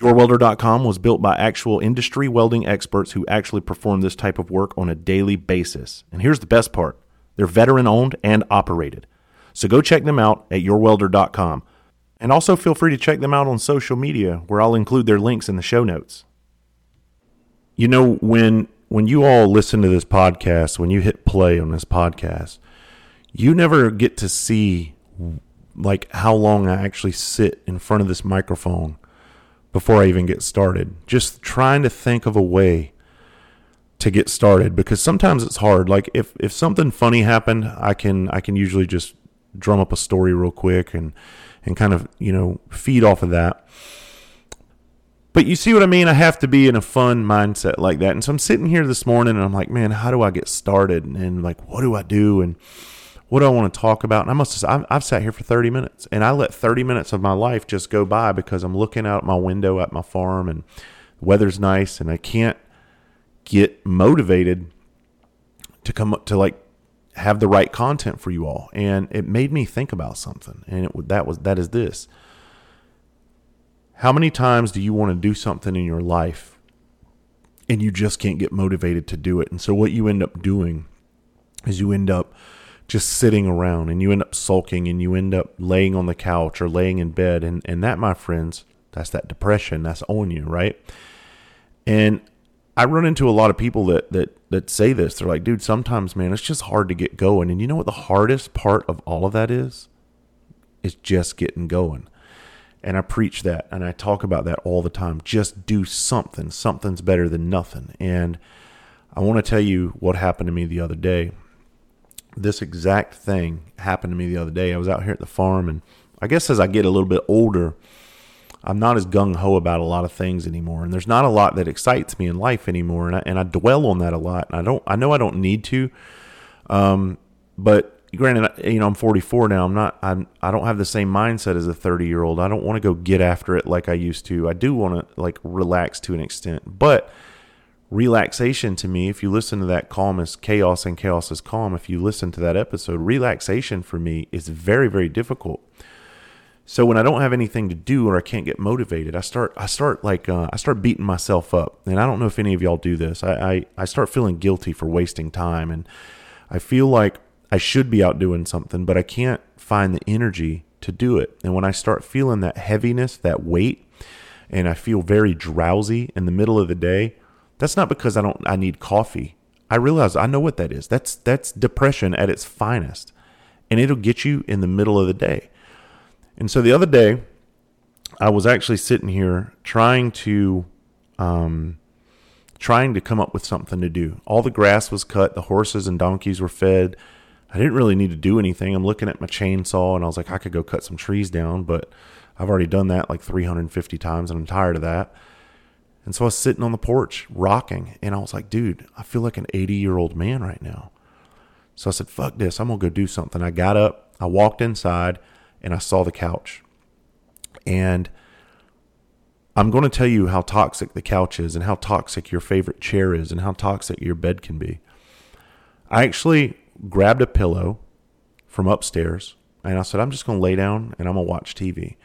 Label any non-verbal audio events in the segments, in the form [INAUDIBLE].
YourWelder.com was built by actual industry welding experts who actually perform this type of work on a daily basis. And here's the best part they're veteran owned and operated. So go check them out at YourWelder.com. And also feel free to check them out on social media, where I'll include their links in the show notes. You know, when when you all listen to this podcast, when you hit play on this podcast, you never get to see like how long I actually sit in front of this microphone before I even get started. Just trying to think of a way to get started because sometimes it's hard. Like if if something funny happened, I can I can usually just drum up a story real quick and and kind of, you know, feed off of that. But you see what I mean? I have to be in a fun mindset like that. And so I'm sitting here this morning and I'm like, man, how do I get started? And like, what do I do? And what do I want to talk about? And I must have, I've, sat here for 30 minutes and I let 30 minutes of my life just go by because I'm looking out my window at my farm and the weather's nice and I can't get motivated to come up to like have the right content for you all. And it made me think about something. And it, that was, that is this. How many times do you want to do something in your life and you just can't get motivated to do it? And so what you end up doing is you end up just sitting around and you end up sulking and you end up laying on the couch or laying in bed. And, and that my friends that's that depression that's on you right? And i run into a lot of people that that that say this. They're like dude sometimes man it's just hard to get going. And you know what the hardest part of all of that is? Is just getting going. And i preach that and i talk about that all the time. Just do something. Something's better than nothing. And i want to tell you what happened to me the other day this exact thing happened to me the other day. I was out here at the farm, and I guess as I get a little bit older, I'm not as gung ho about a lot of things anymore, and there's not a lot that excites me in life anymore, and I, and I dwell on that a lot. And I don't, I know I don't need to, um, but granted, you know, I'm 44 now. I'm not, I'm, I don't have the same mindset as a 30 year old. I don't want to go get after it like I used to. I do want to like relax to an extent, but relaxation to me, if you listen to that calm is chaos and chaos is calm, if you listen to that episode, relaxation for me is very, very difficult. So when I don't have anything to do or I can't get motivated, I start I start like uh, I start beating myself up. And I don't know if any of y'all do this. I, I I start feeling guilty for wasting time, and I feel like I should be out doing something, but I can't find the energy to do it. And when I start feeling that heaviness, that weight, and I feel very drowsy in the middle of the day, that's not because I don't I need coffee. I realize I know what that is. That's that's depression at its finest. And it'll get you in the middle of the day. And so the other day I was actually sitting here trying to um trying to come up with something to do. All the grass was cut, the horses and donkeys were fed. I didn't really need to do anything. I'm looking at my chainsaw and I was like I could go cut some trees down, but I've already done that like 350 times and I'm tired of that. And so I was sitting on the porch rocking, and I was like, dude, I feel like an 80 year old man right now. So I said, fuck this, I'm gonna go do something. I got up, I walked inside, and I saw the couch. And I'm going to tell you how toxic the couch is, and how toxic your favorite chair is, and how toxic your bed can be. I actually grabbed a pillow from upstairs, and I said, I'm just going to lay down and I'm to watch TV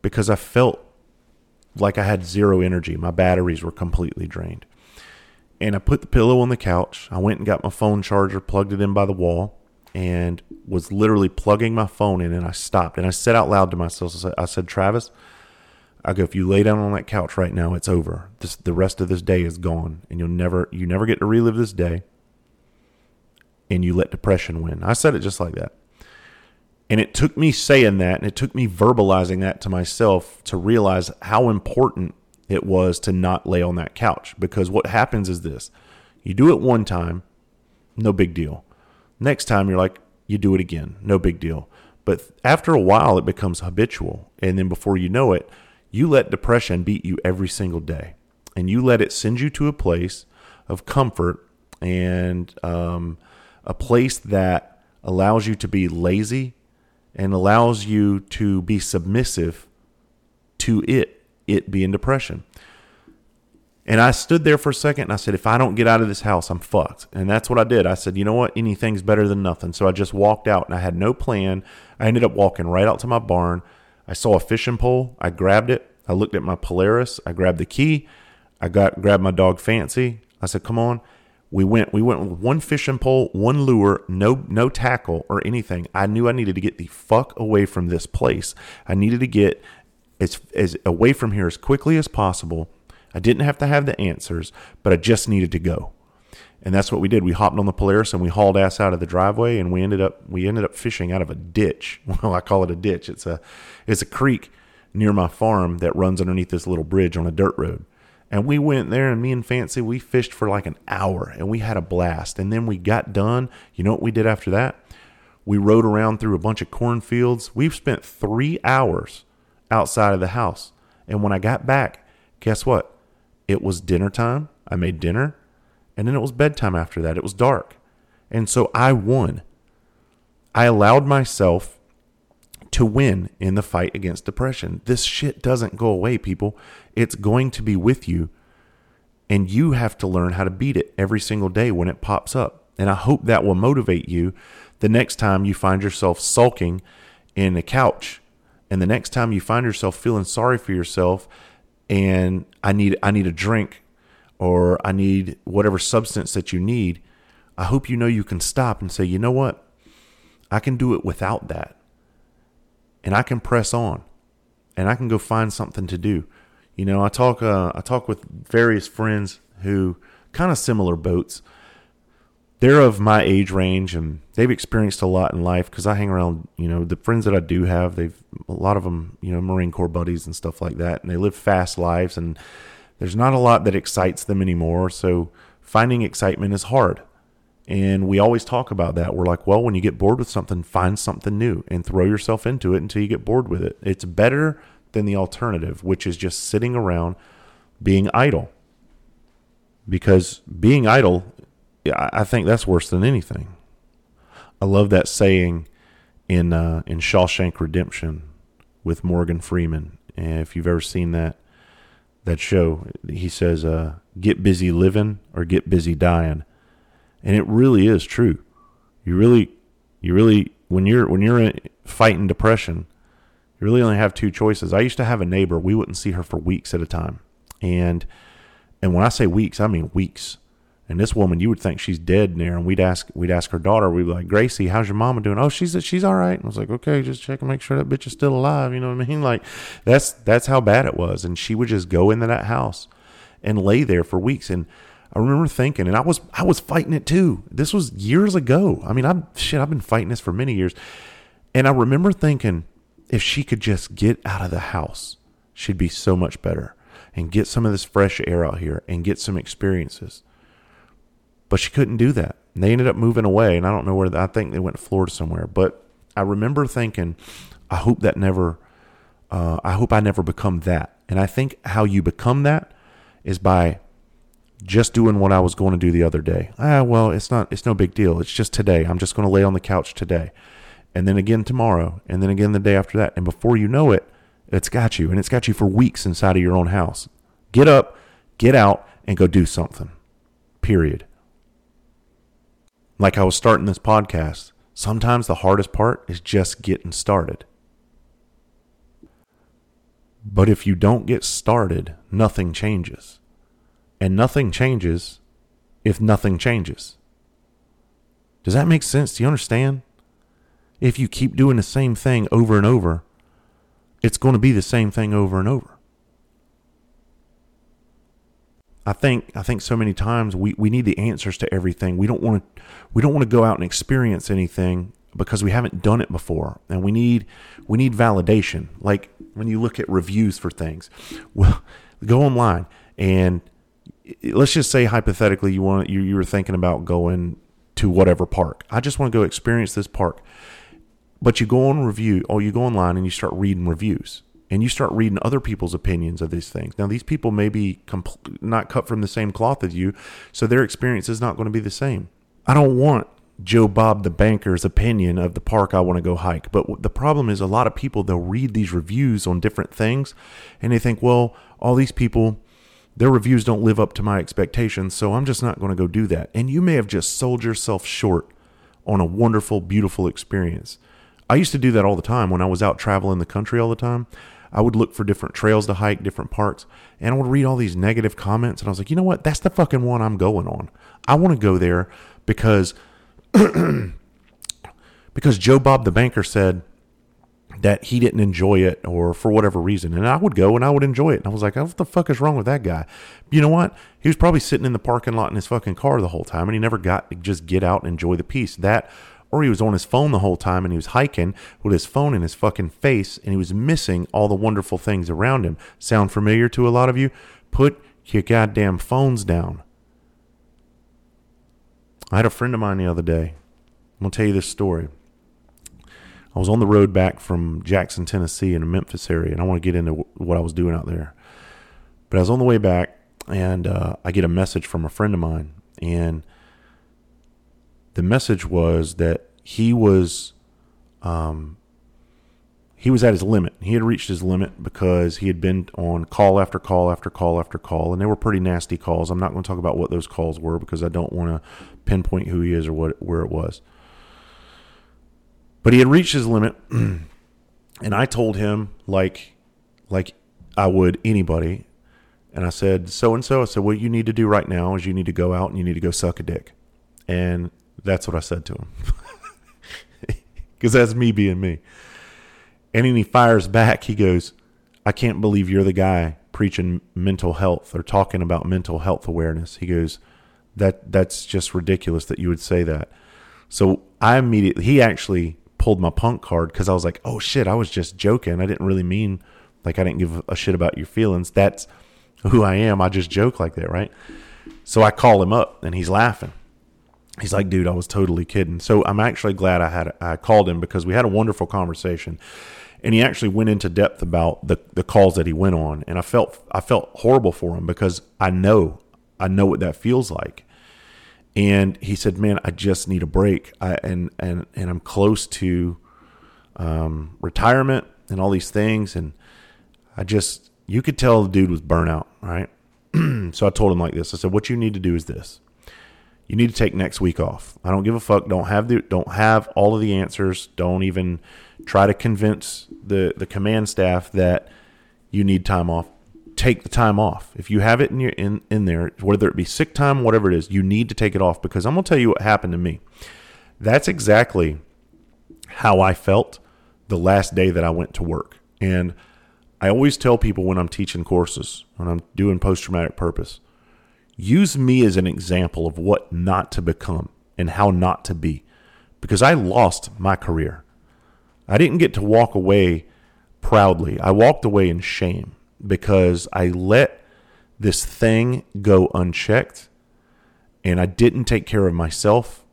because I felt like I had zero energy. My batteries were completely drained. And I put the pillow on the couch. I went and got my phone charger, plugged it in by the wall, and was literally plugging my phone in. And I stopped and I said out loud to myself, I said, Travis, I go, if you lay down on that couch right now, it's over. This, the rest of this day is gone, and you'll never, you never get to relive this day. And you let depression win. I said it just like that. And it took me saying that and it took me verbalizing that to myself to realize how important it was to not lay on that couch. Because what happens is this you do it one time, no big deal. Next time, you're like, you do it again, no big deal. But after a while, it becomes habitual. And then before you know it, you let depression beat you every single day. And you let it send you to a place of comfort and um, a place that allows you to be lazy and allows you to be submissive to it, it being depression. And I stood there for a second and I said, if I don't get out of this house, I'm fucked. And that's what I did. I said, you know what? Anything's better than nothing. So I just walked out and I had no plan. I ended up walking right out to my barn. I saw a fishing pole. I grabbed it. I looked at my Polaris. I grabbed the key. I got grabbed my dog Fancy. I said, come on. We went we went with one fishing pole, one lure, no no tackle or anything. I knew I needed to get the fuck away from this place. I needed to get as as away from here as quickly as possible I didn't have to have the answers, but I just needed to go. And that's what we did. We hopped on the Polaris and we hauled ass out of the driveway and we ended up we ended up fishing out of a ditch. [LAUGHS] Well, I call it a ditch. It's a it's a creek near my farm that runs underneath this little bridge on a dirt road. And we went there and me and Fancy we fished for like an hour and we had a blast. And then we got done. You know what we did after that? We rode around through a bunch of cornfields. We've spent 3 hours outside of the house. And when I got back, guess what? it was dinner time. I made dinner. And then it was bedtime after that. It was dark. And so I won. I allowed myself to win in the fight against depression. This shit doesn't go away, people. It's going to be with you. And you have to learn how to beat it every single day when it pops up. And I hope that will motivate you the next time you find yourself sulking in a couch. And the next time you find yourself feeling sorry for yourself and I need I need a drink or I need whatever substance that you need, I hope you know you can stop and say, "You know what? I can do it without that." And I can press on. And I can go find something to do. You know, I talk uh, I talk with various friends who kind of similar boats they're of my age range and they've experienced a lot in life because I hang around, you know, the friends that I do have, they've a lot of them, you know, Marine Corps buddies and stuff like that, and they live fast lives and there's not a lot that excites them anymore. So finding excitement is hard. And we always talk about that. We're like, well, when you get bored with something, find something new and throw yourself into it until you get bored with it. It's better than the alternative, which is just sitting around being idle. Because being idle I think that's worse than anything. I love that saying in uh, in Shawshank Redemption with Morgan Freeman. And if you've ever seen that that show, he says, uh, "Get busy living or get busy dying," and it really is true. You really, you really, when you're when you're fighting depression, you really only have two choices. I used to have a neighbor; we wouldn't see her for weeks at a time, and and when I say weeks, I mean weeks and this woman, you would think she's dead there. And we'd ask, we'd ask her daughter, we'd be like, Gracie, how's your mama doing? Oh, she's she's all right. And I was like, okay, just check and make sure that bitch is still alive. You know what I mean? [LAUGHS] Like, that's that's how bad it was. And she would just go into that house and lay there for weeks. And I remember thinking, and I was I was fighting it too. This was years ago. I mean, I'm shit. I've been fighting this for many years. And I remember thinking, if she could just get out of the house, she'd be so much better and get some of this fresh air out here and get some experiences. But she couldn't do that. And they ended up moving away, and I don't know where. I think they went to Florida somewhere. But I remember thinking, I hope that never. Uh, I hope I never become that. And I think how you become that is by just doing what I was going to do the other day. Ah, well, it's not. It's no big deal. It's just today. I'm just going to lay on the couch today, and then again tomorrow, and then again the day after that. And before you know it, it's got you, and it's got you for weeks inside of your own house. Get up, get out, and go do something. Period. Like I was starting this podcast, sometimes the hardest part is just getting started. But if you don't get started, nothing changes. And nothing changes if nothing changes. Does that make sense? Do you understand? If you keep doing the same thing over and over, it's going to be the same thing over and over. I think I think so many times we, we need the answers to everything. We don't want to we don't want to go out and experience anything because we haven't done it before and we need we need validation like when you look at reviews for things well go online and let's just say hypothetically you want you, you were thinking about going to whatever park. I just want to go experience this park. But you go on review or you go online and you start reading reviews and you start reading other people's opinions of these things. Now these people may be compl- not cut from the same cloth as you so their experience is not going to be the same. I don't want Joe Bob the banker's opinion of the park I want to go hike. But the problem is a lot of people they'll read these reviews on different things and they think, "Well, all these people their reviews don't live up to my expectations, so I'm just not going to go do that." And you may have just sold yourself short on a wonderful, beautiful experience. I used to do that all the time when I was out traveling the country all the time. I would look for different trails to hike, different parks, and I would read all these negative comments and I was like, "You know what? That's the fucking one I'm going on. I want to go there because [CLEARS THROAT] because Joe Bob the banker said that he didn't enjoy it or for whatever reason. And I would go and I would enjoy it. And I was like, what the fuck is wrong with that guy? You know what? He was probably sitting in the parking lot in his fucking car the whole time and he never got to just get out and enjoy the peace. That or he was on his phone the whole time and he was hiking with his phone in his fucking face and he was missing all the wonderful things around him. Sound familiar to a lot of you? Put your goddamn phones down. I had a friend of mine the other day. I'm going to tell you this story. I was on the road back from Jackson, Tennessee, in the Memphis area, and I want to get into what I was doing out there. But I was on the way back, and uh, I get a message from a friend of mine, and the message was that he was um, he was at his limit. He had reached his limit because he had been on call after call after call after call, and they were pretty nasty calls. I'm not going to talk about what those calls were because I don't want to pinpoint who he is or what where it was. But he had reached his limit, [CLEARS THROAT] and I told him like like I would anybody, and I said so and so. I said what you need to do right now is you need to go out and you need to go suck a dick, and that's what I said to him [LAUGHS] because that's me being me. And then he fires back. He goes, I can't believe you're the guy preaching mental health or talking about mental health awareness. He goes, that that's just ridiculous that you would say that. So I immediately he actually pulled my punk card because I was like, oh shit, I was just joking. I didn't really mean like I didn't give a shit about your feelings. That's who I am. I just joke like that, right? So I call him up and he's laughing. He's like, dude, I was totally kidding. So I'm actually glad I had I called him because we had a wonderful conversation and he actually went into depth about the, the calls that he went on and i felt i felt horrible for him because i know i know what that feels like and he said man i just need a break. I, and and and i'm close to um, retirement and all these things. And i just you could tell the dude was burnout right? [CLEARS THROAT] So i told him like this. I said what you need to do is this. You need to take next week off. I don't give a fuck. Don't have the don't have all of the answers. Don't even try to convince the the command staff that you need time off take the time off. If you have it in your in in there whether it be sick time whatever it is you need to take it off because i'm going to tell you what happened to me. That's exactly how i felt the last day that i went to work. And i always tell people when i'm teaching courses when i'm doing post traumatic purpose use me as an example of what not to become and how not to be because i lost my career. I didn't get to walk away proudly. I walked away in shame because I let this thing go unchecked and I didn't take care of myself.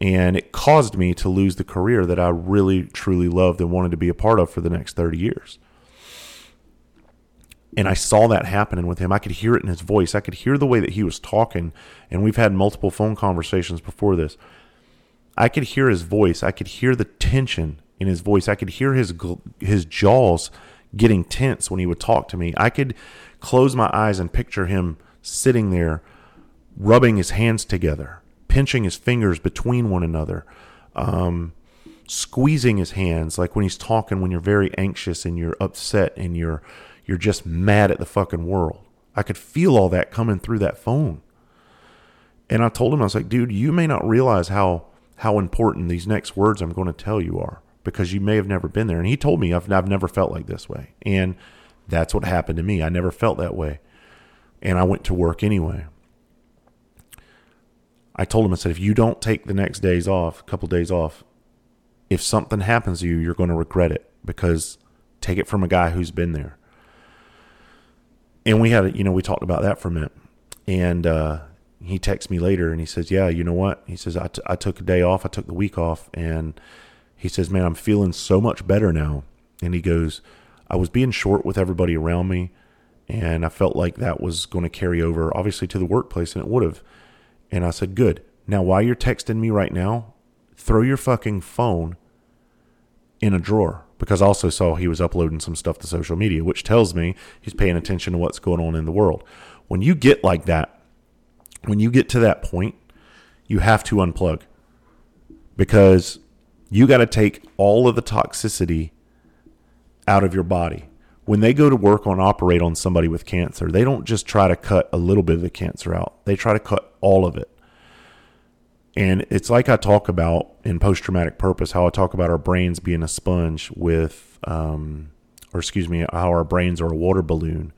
And it caused me to lose the career that I really, truly loved and wanted to be a part of for the next 30 years. And I saw that happening with him. I could hear it in his voice. I could hear the way that he was talking. And we've had multiple phone conversations before this. I could hear his voice. I could hear the tension in his voice. I could hear his his jaws getting tense when he would talk to me. I could close my eyes and picture him sitting there rubbing his hands together, pinching his fingers between one another, um, squeezing his hands like when he's talking when you're very anxious and you're upset and you're you're just mad at the fucking world. I could feel all that coming through that phone. And I told him I was like, dude, you may not realize how how important these next words I'm going to tell you are because you may have never been there. And he told me, I've, I've never felt like this way. And that's what happened to me. I never felt that way. And I went to work anyway. I told him, I said, if you don't take the next days off, a couple days off, if something happens to you, you're going to regret it because take it from a guy who's been there. And we had, you know, we talked about that for a minute. And uh, he texts me later and he says, Yeah, you know what? He says, I, t- I took a day off. I took the week off. And he says, Man, I'm feeling so much better now. And he goes, I was being short with everybody around me. And I felt like that was going to carry over, obviously, to the workplace. And it would have. And I said, Good. Now, while you're texting me right now, throw your fucking phone in a drawer because I also saw he was uploading some stuff to social media, which tells me he's paying attention to what's going on in the world. When you get like that, when you get to that point, you have to unplug because you got to take all of the toxicity out of your body. When they go to work on operate on somebody with cancer, they don't just try to cut a little bit of the cancer out. They try to cut all of it. And it's like I talk about in post traumatic purpose, how I talk about our brains being a sponge with, um, or excuse me, how our brains are a water balloon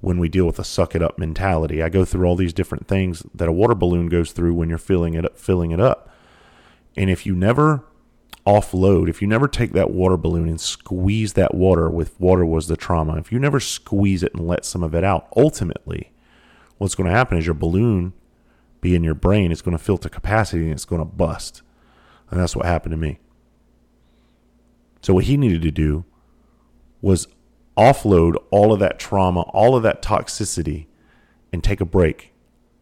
when we deal with a suck it up mentality. I go through all these different things that a water balloon goes through when you're filling it up, filling it up. And if you never offload, if you never take that water balloon and squeeze that water with water was the trauma, if you never squeeze it and let some of it out, ultimately, what's going to happen is your balloon be in your brain. It's going to fill to capacity and it's going to bust. And that's what happened to me. So, what he needed to do was offload all of that trauma, all of that toxicity, and take a break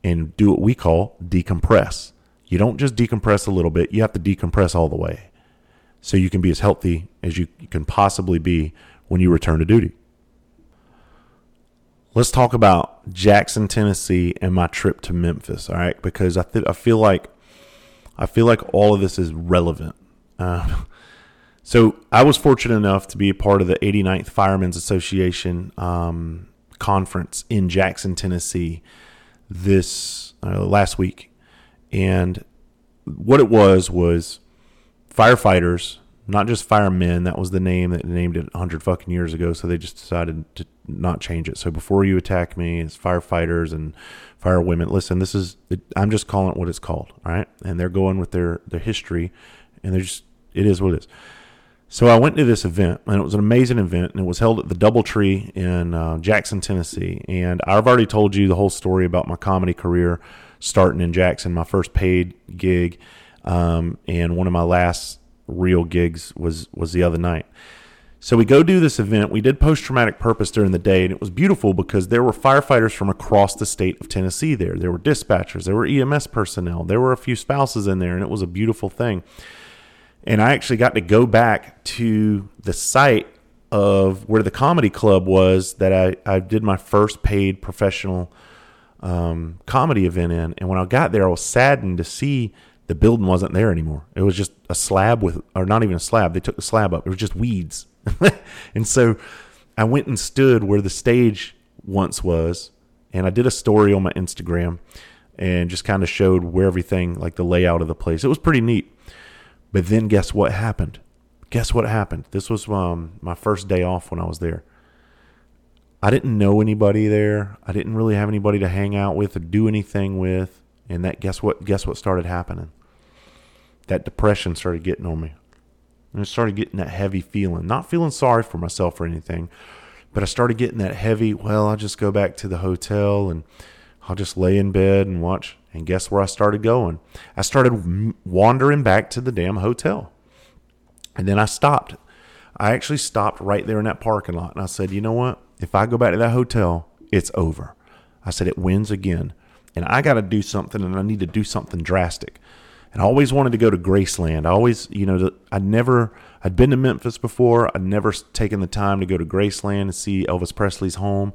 and do what we call decompress. You don't just decompress a little bit, you have to decompress all the way so you can be as healthy as you can possibly be when you return to duty. Let's talk about Jackson, Tennessee, and my trip to Memphis. All right, because I th- I feel like I feel like all of this is relevant. Uh, [LAUGHS] so I was fortunate enough to be a part of the 89th Firemen's Association um, conference in Jackson, Tennessee, this uh, last week, and what it was was firefighters not just firemen. That was the name that named it 100 fucking years ago. So they just decided to not change it. So before you attack me, it's firefighters and firewomen. Listen, this is I'm just calling it what it's called. All right, and they're going with their their history, and they're just it is what it is. So I went to this event, and it was an amazing event, and it was held at the DoubleTree in uh, Jackson, Tennessee. And I've already told you the whole story about my comedy career starting in Jackson, my first paid gig, um, and one of my last real gigs was was the other night. So we go do this event. We did post traumatic purpose during the day, and it was beautiful because there were firefighters from across the state of Tennessee there. There were dispatchers, there were EMS personnel, there were a few spouses in there, and it was a beautiful thing. And I actually got to go back to the site of where the comedy club was that I, I did my first paid professional um, comedy event in. And when I got there, I was saddened to see the building wasn't there anymore. It was just a slab with, or not even a slab. They took the slab up. It was just weeds. [LAUGHS] and so I went and stood where the stage once was, and I did a story on my Instagram and just kind of showed where everything, like the layout of the place. It was pretty neat. But then guess what happened? Guess what happened? This was um, my first day off when I was there. I didn't know anybody there. I didn't really have anybody to hang out with or do anything with. And that guess what guess what started happening? That depression started getting on me. And I started getting that heavy feeling. Not feeling sorry for myself or anything, but I started getting that heavy, well, I'll just go back to the hotel and I'll just lay in bed and watch. And guess where I started going? I started wandering back to the damn hotel. And then I stopped. I actually stopped right there in that parking lot. And I said, you know what? If I go back to that hotel, it's over. I said, it wins again and I got to do something and I need to do something drastic. And I always wanted to go to Graceland. I always, you know, I'd never, I'd been to Memphis before. I'd never taken the time to go to Graceland and see Elvis Presley's home.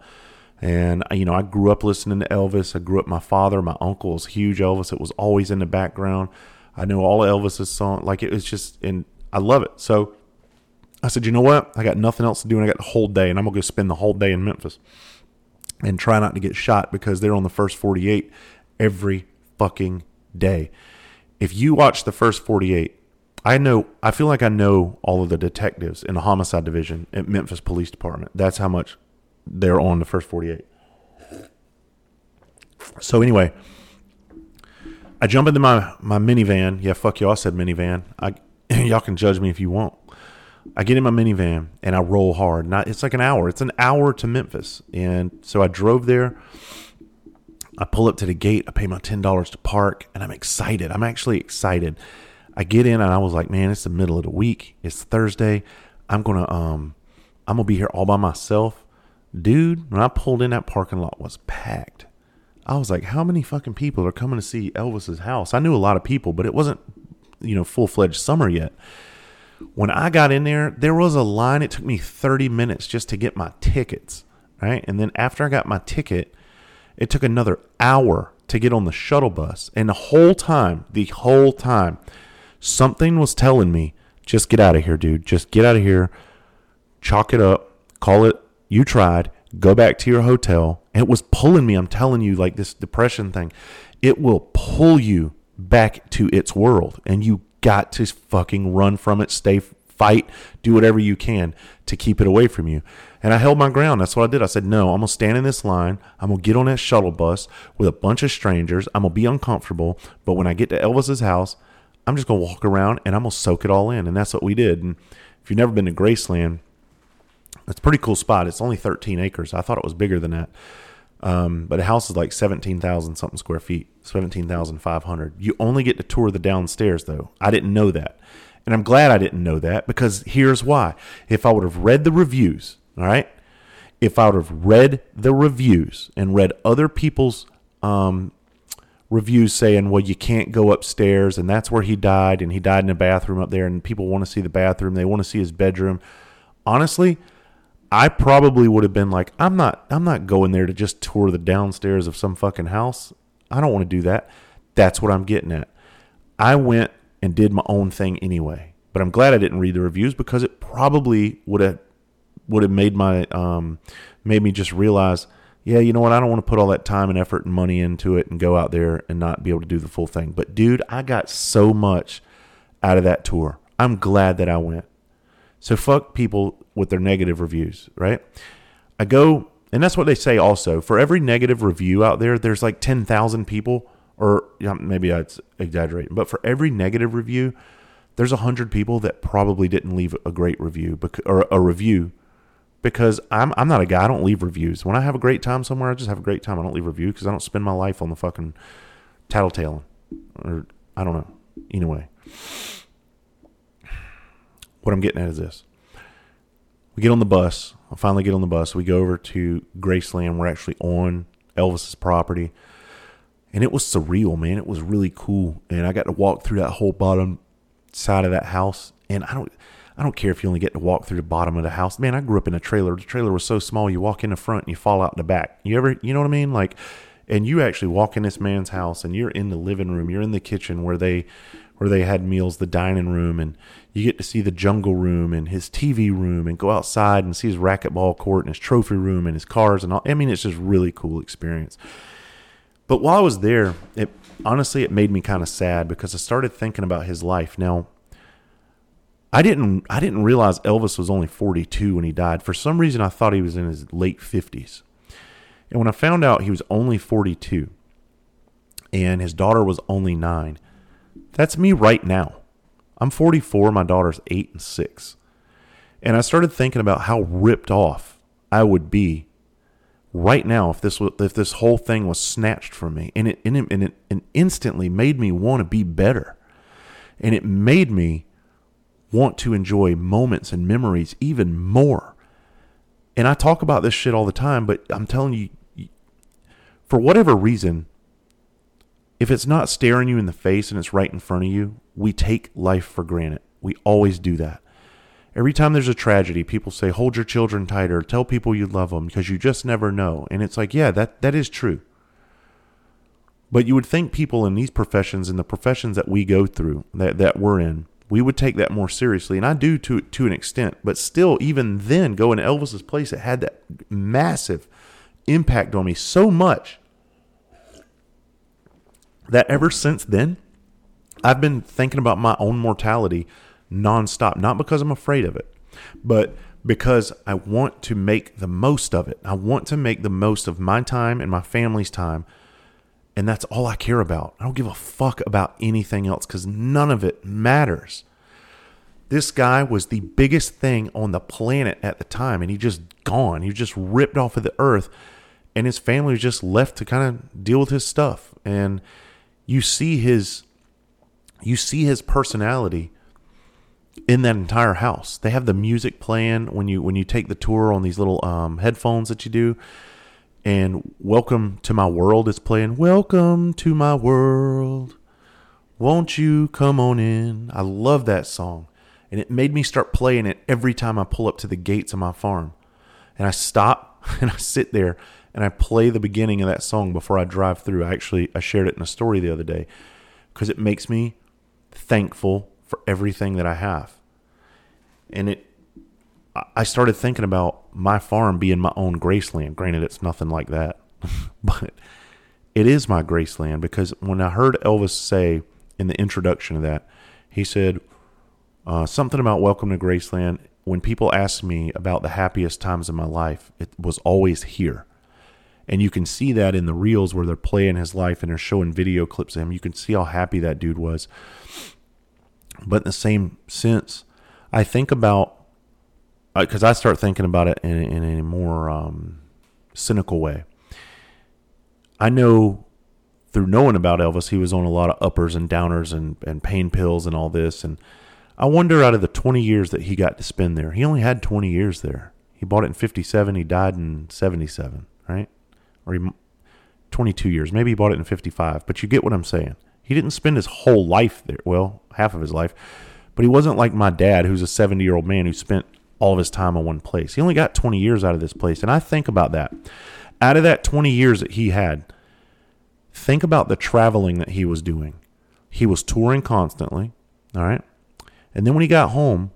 And, you know, I grew up listening to Elvis. I grew up, my father, my uncle was huge Elvis. It was always in the background. I know all of Elvis's songs. Like it was just, and I love it. So I said, you know what? I got nothing else to do and I got the whole day and I'm going to go spend the whole day in Memphis and try not to get shot because they're on the first 48 every fucking day. If you watch the first 48, I know I feel like I know all of the detectives in the homicide division at Memphis Police Department. That's how much they're on the first 48. So anyway, I jump into my my minivan. Yeah, fuck you. I said minivan. I [LAUGHS] y'all can judge me if you want. I get in my minivan and I roll hard. Not it's like an hour. It's an hour to Memphis. And so I drove there. I pull up to the gate. I pay my ten dollars to park, and I'm excited. I'm actually excited. I get in and I was like, man, it's the middle of the week. It's Thursday. I'm gonna um, I'm gonna be here all by myself, dude. When I pulled in, that parking lot was packed. I was like, how many fucking people are coming to see Elvis's house? I knew a lot of people, but it wasn't, you know, full fledged summer yet. When I got in there, there was a line. It took me 30 minutes just to get my tickets, right? And then after I got my ticket, it took another hour to get on the shuttle bus. And the whole time, the whole time, something was telling me, just get out of here, dude. Just get out of here. Chalk it up. Call it, you tried. Go back to your hotel. It was pulling me. I'm telling you, like this depression thing, it will pull you back to its world. And you got to fucking run from it, stay, fight, do whatever you can to keep it away from you. And I held my ground. That's what I did. I said, no, I'm going to stand in this line. I'm going to get on that shuttle bus with a bunch of strangers. I'm going to be uncomfortable. But when I get to Elvis's house, I'm just going to walk around and I'm going to soak it all in. And that's what we did. And if you've never been to Graceland, it's a pretty cool spot. It's only 13 acres. I thought it was bigger than that. Um, but the house is like 17,000 something square feet, 17,500. You only get to tour the downstairs, though. I didn't know that. And I'm glad I didn't know that because here's why. If I would have read the reviews, all right, if I would have read the reviews and read other people's um, reviews saying, well, you can't go upstairs and that's where he died and he died in a bathroom up there and people want to see the bathroom, they want to see his bedroom. Honestly, I probably would have been like, I'm not I'm not going there to just tour the downstairs of some fucking house. I don't want to do that. That's what I'm getting at. I went and did my own thing anyway. But I'm glad I didn't read the reviews because it probably would have would have made my um made me just realize, yeah, you know what, I don't want to put all that time and effort and money into it and go out there and not be able to do the full thing. But dude, I got so much out of that tour. I'm glad that I went. So fuck people with their negative reviews, right? I go, and that's what they say also. For every negative review out there, there's like 10,000 people, or you know, maybe that's exaggerating, but for every negative review, there's 100 people that probably didn't leave a great review or a review because I'm, I'm not a guy, I don't leave reviews. When I have a great time somewhere, I just have a great time. I don't leave reviews because I don't spend my life on the fucking tattletaling. Or I don't know. Anyway, what I'm getting at is this we get on the bus. I finally get on the bus. We go over to Graceland. We're actually on Elvis's property. And it was surreal, man. It was really cool. And I got to walk through that whole bottom side of that house. And I don't I don't care if you only get to walk through the bottom of the house. Man, I grew up in a trailer. The trailer was so small you walk in the front and you fall out the back. You ever you know what I mean? Like and you actually walk in this man's house and you're in the living room, you're in the kitchen where they where they had meals, the dining room, and you get to see the jungle room and his TV room and go outside and see his racquetball court and his trophy room and his cars and all. I mean, it's just really cool experience. But while I was there, it honestly it made me kind of sad because I started thinking about his life. Now, I didn't I didn't realize Elvis was only 42 when he died. For some reason, I thought he was in his late 50s. And when I found out he was only 42 and his daughter was only 9, that's me right now. I'm 44, my daughter's 8 and 6. And I started thinking about how ripped off I would be right now if this if this whole thing was snatched from me and it and it, and it, and instantly made me want to be better. And it made me want to enjoy moments and memories even more. And I talk about this shit all the time, but I'm telling you for whatever reason, if it's not staring you in the face and it's right in front of you, we take life for granted. We always do that. Every time there's a tragedy, people say, hold your children tighter, tell people you love them because you just never know. And it's like, yeah, that, that is true. But you would think people in these professions, in the professions that we go through, that, that we're in, we would take that more seriously. And I do to, to an extent. But still, even then, going to Elvis's place, it had that massive impact on me so much that ever since then, I've been thinking about my own mortality nonstop, not because I'm afraid of it, but because I want to make the most of it. I want to make the most of my time and my family's time. And that's all I care about. I don't give a fuck about anything else because none of it matters. This guy was the biggest thing on the planet at the time, and he just gone. He just ripped off of the earth, and his family was just left to kind of deal with his stuff. And you see his, you see his personality in that entire house. They have the music playing when you when you take the tour on these little um, headphones that you do. And Welcome to My World is playing. Welcome to my world. Won't you come on in? I love that song. And it made me start playing it every time I pull up to the gates of my farm. And I stop [LAUGHS] and I sit there and I play the beginning of that song before I drive through. I actually I shared it in a story the other day because it makes me thankful for everything that I have. And it I started thinking about my farm being my own Graceland. Granted, it's nothing like that, [LAUGHS] but it is my Graceland because when I heard Elvis say in the introduction of that, he said uh, something about Welcome to Graceland. When people ask me about the happiest times of my life, it was always here. And you can see that in the reels where they're playing his life and they're showing video clips of him. You can see how happy that dude was. But in the same sense, I think about because I start thinking about it in, in a more um, cynical way. I know through knowing about Elvis, he was on a lot of uppers and downers and, and pain pills and all this. And I wonder out of the 20 years that he got to spend there, he only had 20 years there. He bought it in 57, he died in 77, right? Or he, 22 years. Maybe he bought it in 55, but you get what I'm saying. He didn't spend his whole life there. Well, half of his life. But he wasn't like my dad, who's a 70 year old man who spent all of his time in one place. He only got 20 years out of this place. And I think about that. Out of that 20 years that he had, think about the traveling that he was doing. He was touring constantly. All right. And then when he got home,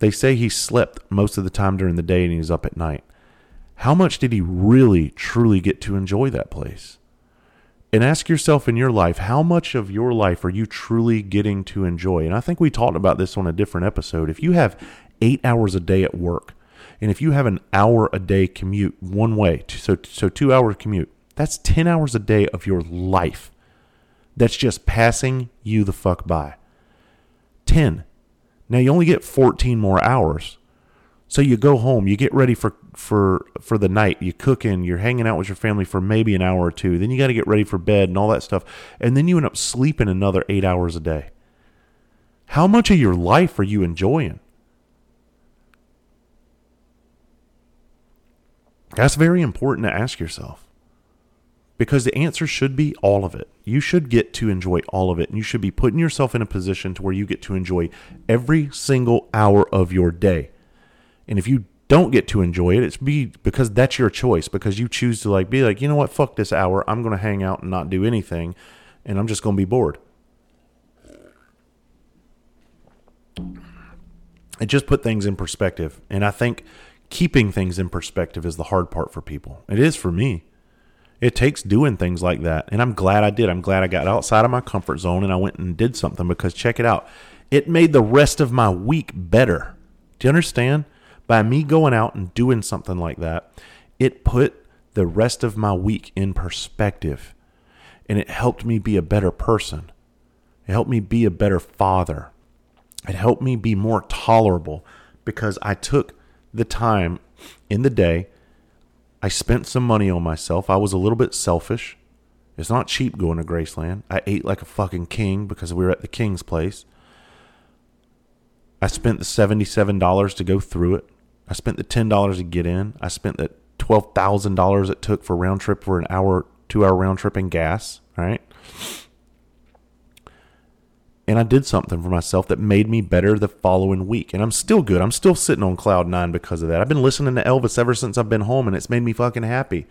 they say he slept most of the time during the day and he was up at night. How much did he really, truly get to enjoy that place? and ask yourself in your life how much of your life are you truly getting to enjoy and i think we talked about this on a different episode if you have eight hours a day at work and if you have an hour a day commute one way so so two hour commute that's 10 hours a day of your life that's just passing you the fuck by 10 now you only get 14 more hours so you go home, you get ready for for for the night, you cooking, you're hanging out with your family for maybe an hour or two. Then you got to get ready for bed and all that stuff. And then you end up sleeping another 8 hours a day. How much of your life are you enjoying? That's very important to ask yourself. Because the answer should be all of it. You should get to enjoy all of it. And you should be putting yourself in a position to where you get to enjoy every single hour of your day. And if you don't get to enjoy it, it's be because that's your choice because you choose to like be like, you know what, fuck this hour. I'm going to hang out and not do anything and I'm just going to be bored. It just put things in perspective. And I think keeping things in perspective is the hard part for people. It is for me. It takes doing things like that. And I'm glad I did. I'm glad I got outside of my comfort zone and I went and did something because check it out. It made the rest of my week better. Do you understand? by me going out and doing something like that, it put the rest of my week in perspective and it helped me be a better person. It helped me be a better father. It helped me be more tolerable because I took the time in the day. I spent some money on myself. I was a little bit selfish. It's not cheap going to Graceland. I ate like a fucking king because we were at the king's place. I spent the $77 to go through it. I spent the $10 to get in. I spent the $12,000 it took for round trip for an hour, two hour round trip in gas. Right. And I did something for myself that made me better the following week. And I'm still good. I'm still sitting on cloud nine because of that. I've been listening to Elvis ever since I've been home, and it's made me fucking happy.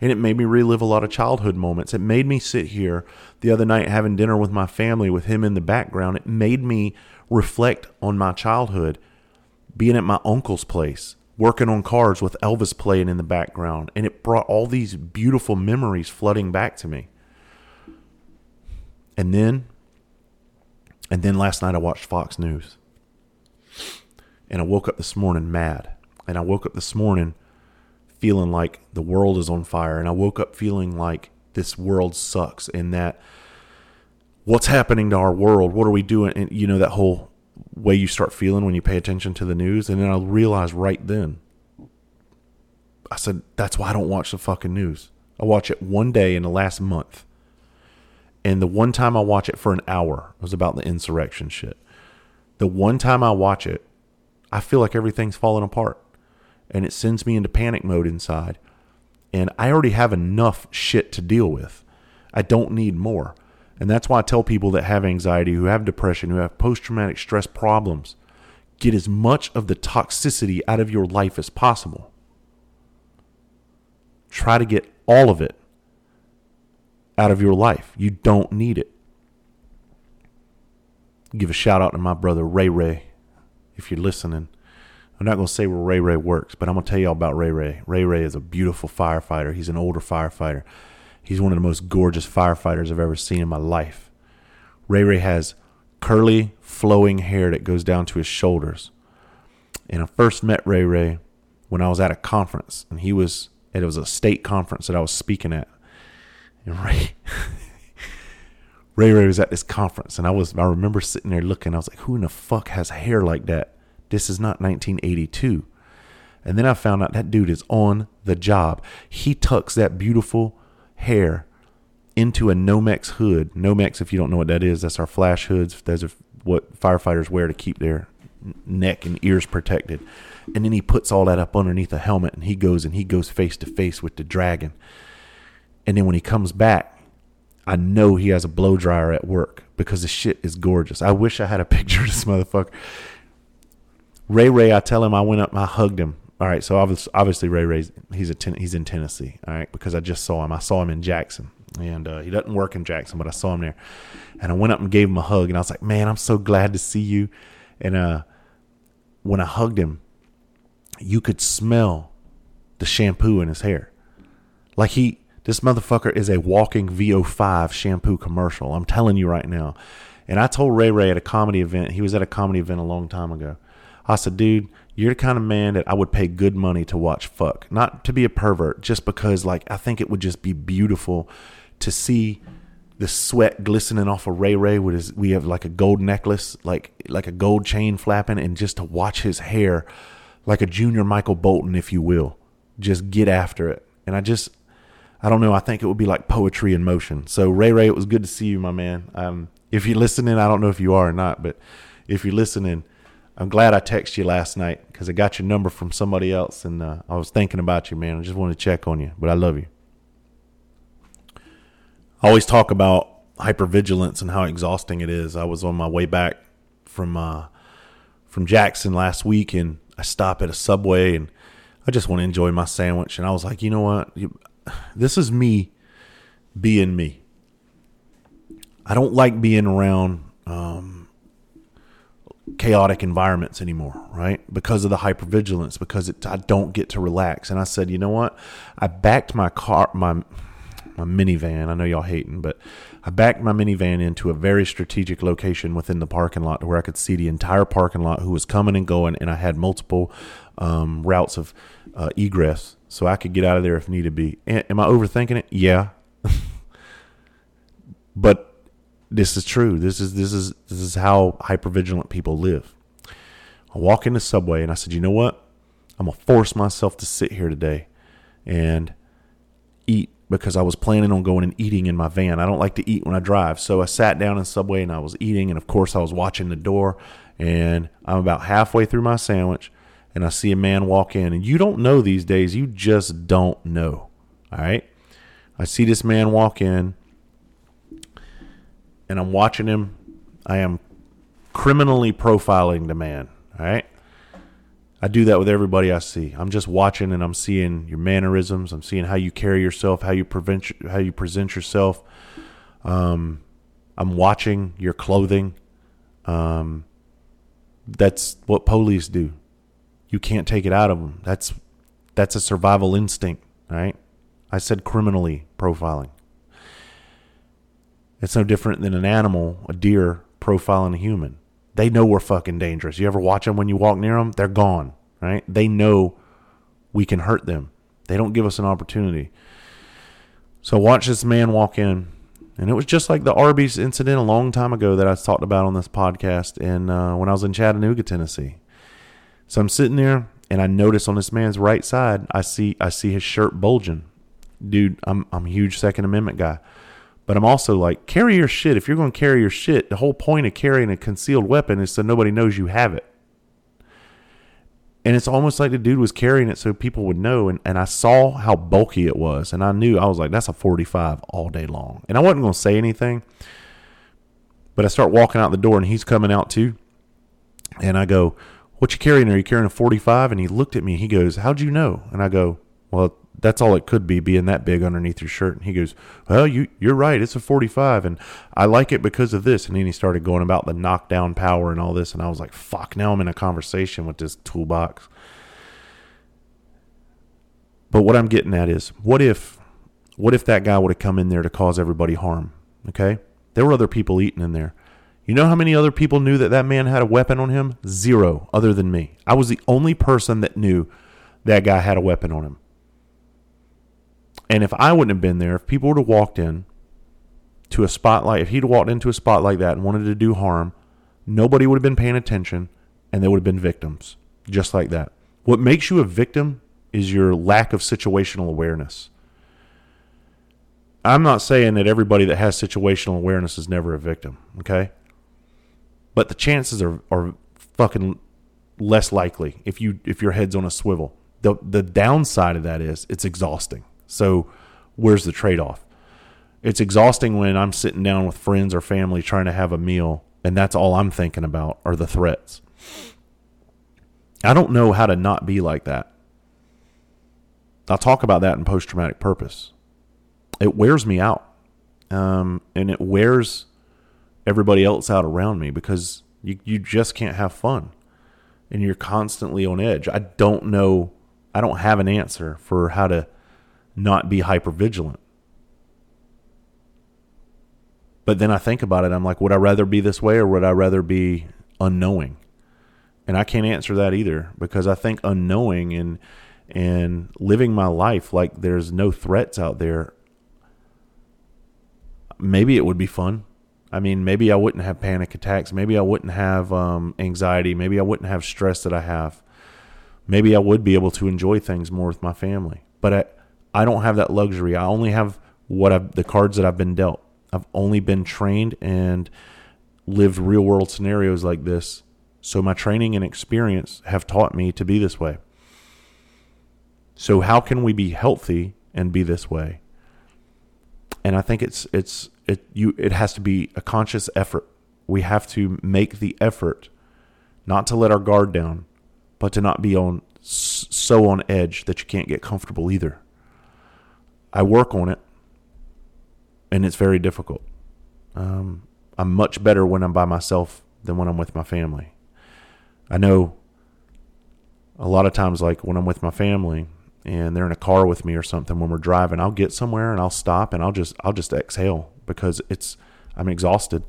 And it made me relive a lot of childhood moments. It made me sit here the other night having dinner with my family with him in the background. It made me reflect on my childhood, being at my uncle's place, working on cars with Elvis playing in the background, and it brought all these beautiful memories flooding back to me. And then and then last night I watched Fox News. And I woke up this morning mad. And I woke up this morning feeling like the world is on fire. And I woke up feeling like this world sucks and that what's happening to our world? What are we doing? And you know, that whole way you start feeling when you pay attention to the news. And then I realized right then, I said, that's why I don't watch the fucking news. I watch it one day in the last month. And the one time I watch it for an hour was about the insurrection shit. The one time I watch it, I feel like everything's falling apart. And it sends me into panic mode inside. And I already have enough shit to deal with. I don't need more. And that's why I tell people that have anxiety, who have depression, who have post traumatic stress problems, get as much of the toxicity out of your life as possible. Try to get all of it out of your life. You don't need it. Give a shout out to my brother Ray Ray if you're listening. I'm not going to say where Ray Ray works, but I'm going to tell you all about Ray Ray. Ray Ray is a beautiful firefighter. He's an older firefighter. He's one of the most gorgeous firefighters I've ever seen in my life. Ray Ray has curly, flowing hair that goes down to his shoulders. And I first met Ray Ray when I was at a conference, and he was, it was a state conference that I was speaking at. And [LAUGHS] Ray, Ray Ray was at this conference, and I was, I remember sitting there looking, I was like, who in the fuck has hair like that? This is not 1982. And then I found out that dude is on the job. He tucks that beautiful hair into a Nomex hood. Nomex, if you don't know what that is, that's our flash hoods. Those are what firefighters wear to keep their neck and ears protected. And then he puts all that up underneath a helmet and he goes and he goes face to face with the dragon. And then when he comes back, I know he has a blow dryer at work because the shit is gorgeous. I wish I had a [LAUGHS] picture of this motherfucker. Ray Ray, I tell him I went up, I hugged him. All right, so obviously, Ray Ray, he's a ten, he's in Tennessee. All right, because I just saw him. I saw him in Jackson, and uh, he doesn't work in Jackson, but I saw him there. And I went up and gave him a hug, and I was like, "Man, I'm so glad to see you." And uh, when I hugged him, you could smell the shampoo in his hair, like he. This motherfucker is a walking VO5 shampoo commercial. I'm telling you right now. And I told Ray Ray at a comedy event. He was at a comedy event a long time ago. I said, dude, you're the kind of man that I would pay good money to watch fuck. Not to be a pervert, just because like I think it would just be beautiful to see the sweat glistening off of Ray Ray with his we have like a gold necklace, like like a gold chain flapping, and just to watch his hair like a junior Michael Bolton, if you will. Just get after it. And I just I don't know, I think it would be like poetry in motion. So Ray Ray, it was good to see you, my man. Um if you're listening, I don't know if you are or not, but if you're listening, I'm glad I texted you last night because I got your number from somebody else, and uh, I was thinking about you, man. I just wanted to check on you, but I love you. I always talk about hypervigilance and how exhausting it is. I was on my way back from uh, from Jackson last week, and I stop at a Subway, and I just want to enjoy my sandwich. And I was like, you know what? This is me being me. I don't like being around. Um, chaotic environments anymore, right? Because of the hypervigilance, because it, I don't get to relax. And I said, you know what? I backed my car, my my minivan. I know y'all hating, but I backed my minivan into a very strategic location within the parking lot to where I could see the entire parking lot who was coming and going, and I had multiple um, routes of uh, egress, so I could get out of there if needed be. Am I overthinking it? Yeah. [LAUGHS] but this is true. This is this is this is how hypervigilant people live. I walk in the subway and I said, you know what? I'm gonna force myself to sit here today and eat because I was planning on going and eating in my van. I don't like to eat when I drive. So I sat down in subway and I was eating and of course I was watching the door and I'm about halfway through my sandwich and I see a man walk in and you don't know these days, you just don't know. All right? I see this man walk in and I'm watching him. I am criminally profiling the man. All right. I do that with everybody I see. I'm just watching and I'm seeing your mannerisms. I'm seeing how you carry yourself, how you prevent, how you present yourself. Um, I'm watching your clothing. Um, that's what police do. You can't take it out of them. That's that's a survival instinct, right? I said criminally profiling. It's no different than an animal, a deer, profiling a human. They know we're fucking dangerous. You ever watch them when you walk near them? They're gone, right? They know we can hurt them. They don't give us an opportunity. So watch this man walk in, And it was just like the Arby's incident a long time ago that I talked about on this podcast and uh, when I was in Chattanooga, Tennessee. So I'm sitting there and I notice on this man's right side, I see I see his shirt bulging. Dude, I'm I'm a huge Second Amendment guy. But I'm also like, carry your shit. If you're going to carry your shit, the whole point of carrying a concealed weapon is so nobody knows you have it. And it's almost like the dude was carrying it so people would know. And, and I saw how bulky it was. And I knew, I was like, that's a 45 all day long. And I wasn't going to say anything. But I start walking out the door and he's coming out too. And I go, What you carrying? Are you carrying a 45? And he looked at me. He goes, How'd you know? And I go, Well, that's all it could be being that big underneath your shirt. And he goes, Well, you, you're right. It's a 45. And I like it because of this. And then he started going about the knockdown power and all this. And I was like, Fuck, now I'm in a conversation with this toolbox. But what I'm getting at is, what if, what if that guy would have come in there to cause everybody harm? Okay. There were other people eating in there. You know how many other people knew that that man had a weapon on him? Zero, other than me. I was the only person that knew that guy had a weapon on him. And if I wouldn't have been there, if people would have walked in to a spotlight, if he'd walked into a spot like that and wanted to do harm, nobody would have been paying attention and they would have been victims, just like that. What makes you a victim is your lack of situational awareness. I'm not saying that everybody that has situational awareness is never a victim, okay? But the chances are, are fucking less likely if you if your head's on a swivel. The the downside of that is it's exhausting. So, where's the trade off? It's exhausting when I'm sitting down with friends or family trying to have a meal, and that's all I'm thinking about are the threats. I don't know how to not be like that. I'll talk about that in post traumatic purpose. It wears me out, um, and it wears everybody else out around me because you, you just can't have fun and you're constantly on edge. I don't know, I don't have an answer for how to not be hyper vigilant. But then I think about it, I'm like, would I rather be this way or would I rather be unknowing? And I can't answer that either because I think unknowing and and living my life like there's no threats out there maybe it would be fun. I mean, maybe I wouldn't have panic attacks. Maybe I wouldn't have um, anxiety. Maybe I wouldn't have stress that I have. Maybe I would be able to enjoy things more with my family. But I, I don't have that luxury. I only have what I've, the cards that I've been dealt. I've only been trained and lived real world scenarios like this. So my training and experience have taught me to be this way. So how can we be healthy and be this way? And I think it's it's it you it has to be a conscious effort. We have to make the effort not to let our guard down, but to not be on so on edge that you can't get comfortable either. I work on it, and it's very difficult. Um, I'm much better when I'm by myself than when I'm with my family. I know a lot of times, like when I'm with my family and they're in a car with me or something, when we're driving, I'll get somewhere and I'll stop and I'll just I'll just exhale because it's I'm exhausted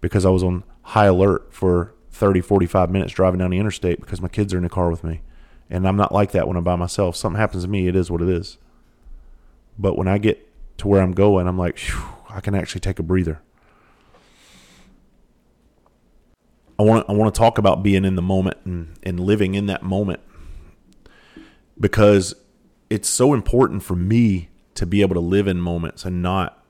because I was on high alert for 30, 45 minutes driving down the interstate because my kids are in the car with me. And I'm not like that when I'm by myself. Something happens to me, it is what it is. But when I get to where I'm going, I'm like, I can actually take a breather. I want to, I want to talk about being in the moment and, and living in that moment because it's so important for me to be able to live in moments and not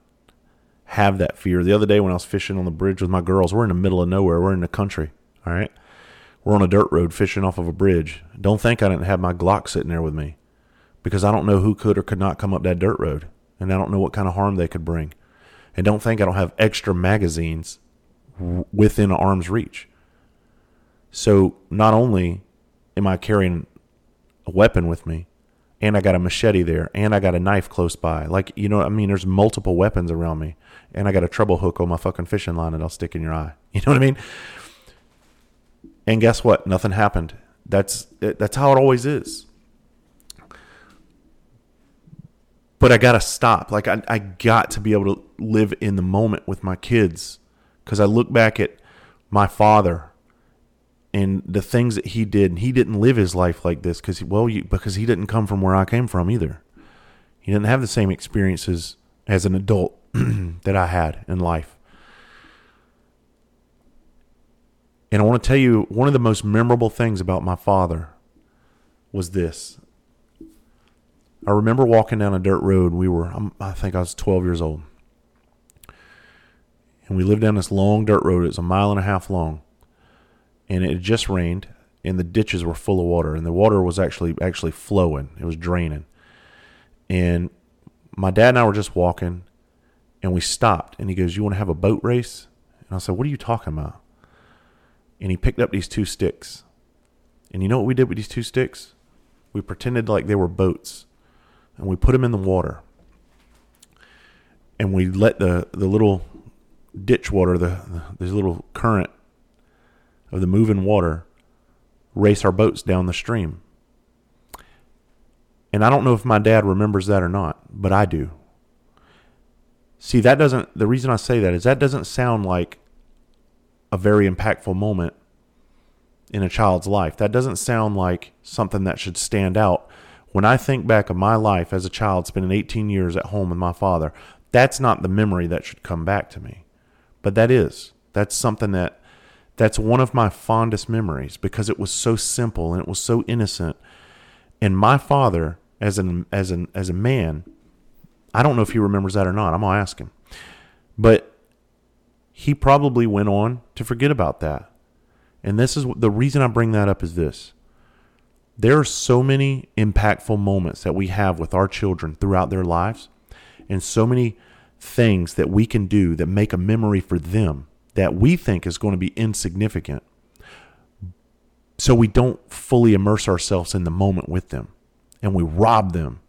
have that fear. The other day when I was fishing on the bridge with my girls, we're in the middle of nowhere. We're in the country. All right. We're on a dirt road fishing off of a bridge. Don't think I didn't have my Glock sitting there with me because I don't know who could or could not come up that dirt road, and I don't know what kind of harm they could bring. And don't think I don't have extra magazines within arm's reach. So not only am I carrying a weapon with me, and I got a machete there, and I got a knife close by. Like, you know, I mean, there's multiple weapons around me, and I got a treble hook on my fucking fishing line that I'll stick in your eye. [LAUGHS] You know what I mean? And guess what? Nothing happened. That's eh, that's how it always is. but I gotta stop. Like I, I got to be able to live in the moment with my kids because I look back at my father and the things that he did, he didn't live his life like this because well, you, because he didn't come from where I came from either. He didn't have the same experiences as an adult [CLEARS THROAT] that I had in life. And I want to tell you one of the most memorable things about my father was this. I remember walking down a dirt road. We were, I think I was 12 years old. And we lived down this long dirt road. It was a mile and a half long. And it just rained and the ditches were full of water and the water was actually actually flowing. It was draining. And my dad and I were just walking and we stopped and he goes, You want to have a boat race? And I said, What are you talking about? And he picked up these two sticks. And you know what we did with these two sticks? We pretended like they were boats and we put them in the water. And we let the, the little ditch water, the, the this little current of the moving water, race our boats down the stream. And I don't know if my dad remembers that or not, but I do. See, that doesn't, the reason I say that is that doesn't sound like a very impactful moment in a child's life. That doesn't sound like something that should stand out. When I think back of my life as a child, spending 18 years at home with my father, that's not the memory that should come back to me. But that is. That's something that that's one of my fondest memories because it was so simple and it was so innocent. And my father, as an as an as a man, I don't know if he remembers that or not. I'm gonna ask him. But he probably went on to forget about that. And this is the reason I bring that up is this. There are so many impactful moments that we have with our children throughout their lives, and so many things that we can do that make a memory for them that we think is going to be insignificant. So we don't fully immerse ourselves in the moment with them and we rob them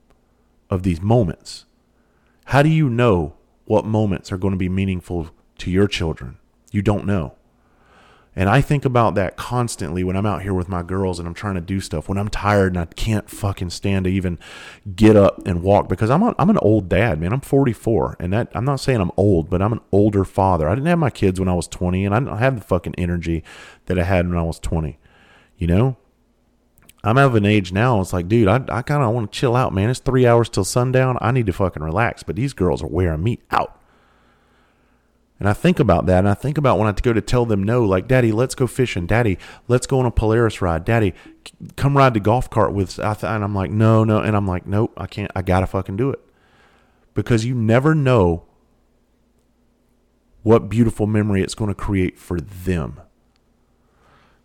of these moments. How do you know what moments are going to be meaningful to your children? You don't know. And I think about that constantly when I'm out here with my girls and I'm trying to do stuff. When I'm tired and I can't fucking stand to even get up and walk because I'm a, I'm an old dad, man. I'm 44, and that I'm not saying I'm old, but I'm an older father. I didn't have my kids when I was 20, and I don't have the fucking energy that I had when I was 20. You know, I'm of an age now. It's like, dude, I, I kind of want to chill out, man. It's three hours till sundown. I need to fucking relax. But these girls are wearing me out. And I think about that, and I think about when I go to tell them no, like, Daddy, let's go fishing. Daddy, let's go on a Polaris ride. Daddy, come ride the golf cart with. And I'm like, no, no, and I'm like, nope, I can't. I gotta fucking do it because you never know what beautiful memory it's going to create for them.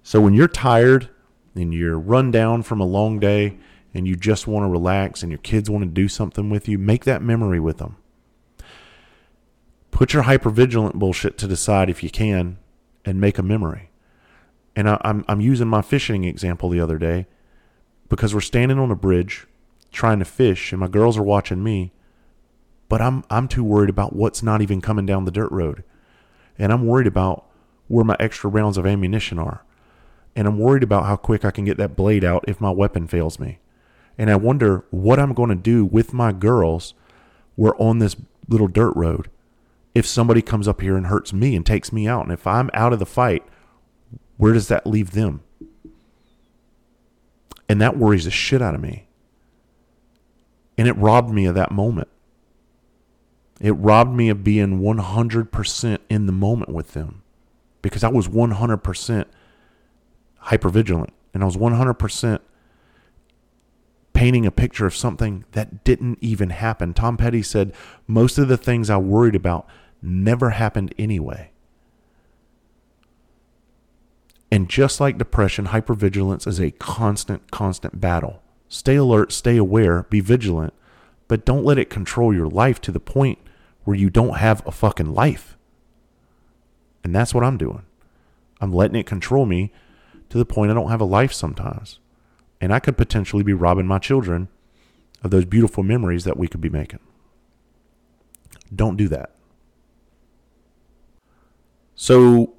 So when you're tired and you're run down from a long day and you just want to relax and your kids want to do something with you, make that memory with them Put your hypervigilant bullshit to the side if you can and make a memory. And I, I'm, I'm using my fishing example the other day because we're standing on a bridge trying to fish and my girls are watching me, but I'm, I'm too worried about what's not even coming down the dirt road. And I'm worried about where my extra rounds of ammunition are. And I'm worried about how quick I can get that blade out if my weapon fails me. And I wonder what I'm going to do with my girls. We're on this little dirt road if somebody comes up here and hurts me and takes me out. And if I'm out of the fight, where does that leave them? And that worries the shit out of me. And it robbed me of that moment. It robbed me of being 100% in the moment with them because I was 100% hypervigilant and I was 100% painting a picture of something that didn't even happen. Tom Petty said, Most of the things I worried about never happened anyway. And just like depression, hypervigilance is a constant, constant battle. Stay alert, stay aware, be vigilant, but don't let it control your life to the point where you don't have a fucking life. And that's what I'm doing. I'm letting it control me to the point I don't have a life sometimes. And I could potentially be robbing my children of those beautiful memories that we could be making. Don't do that. So,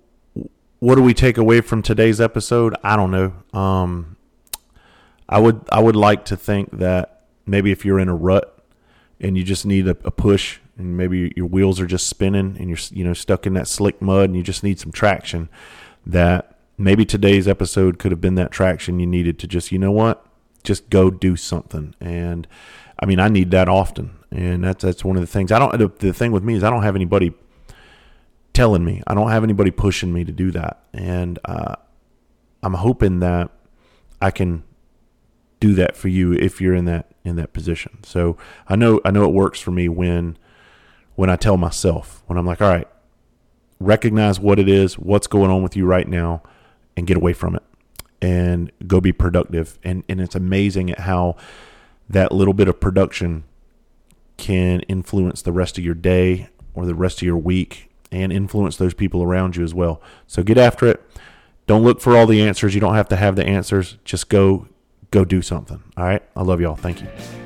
what do we take away from today's episode? I don't know. Um, I would I would like to think that maybe if you're in a rut and you just need a, a push, and maybe your wheels are just spinning and you're you know stuck in that slick mud and you just need some traction, that maybe today's episode could have been that traction you needed to just you know what just go do something. And I mean, I need that often, and that's that's one of the things. I don't. The, the thing with me is I don't have anybody telling me. I don't have anybody pushing me to do that, and uh, I'm hoping that I can do that for you if you're in that in that position. So I know I know it works for me when when I tell myself when I'm like, all right, recognize what it is, what's going on with you right now, and get away from it and go be productive. And and it's amazing at how that little bit of production can influence the rest of your day or the rest of your week and influence those people around you as well. So get after it. Don't look for all the answers. You don't have to have the answers. Just go go do something. All right? I love y'all. Thank you.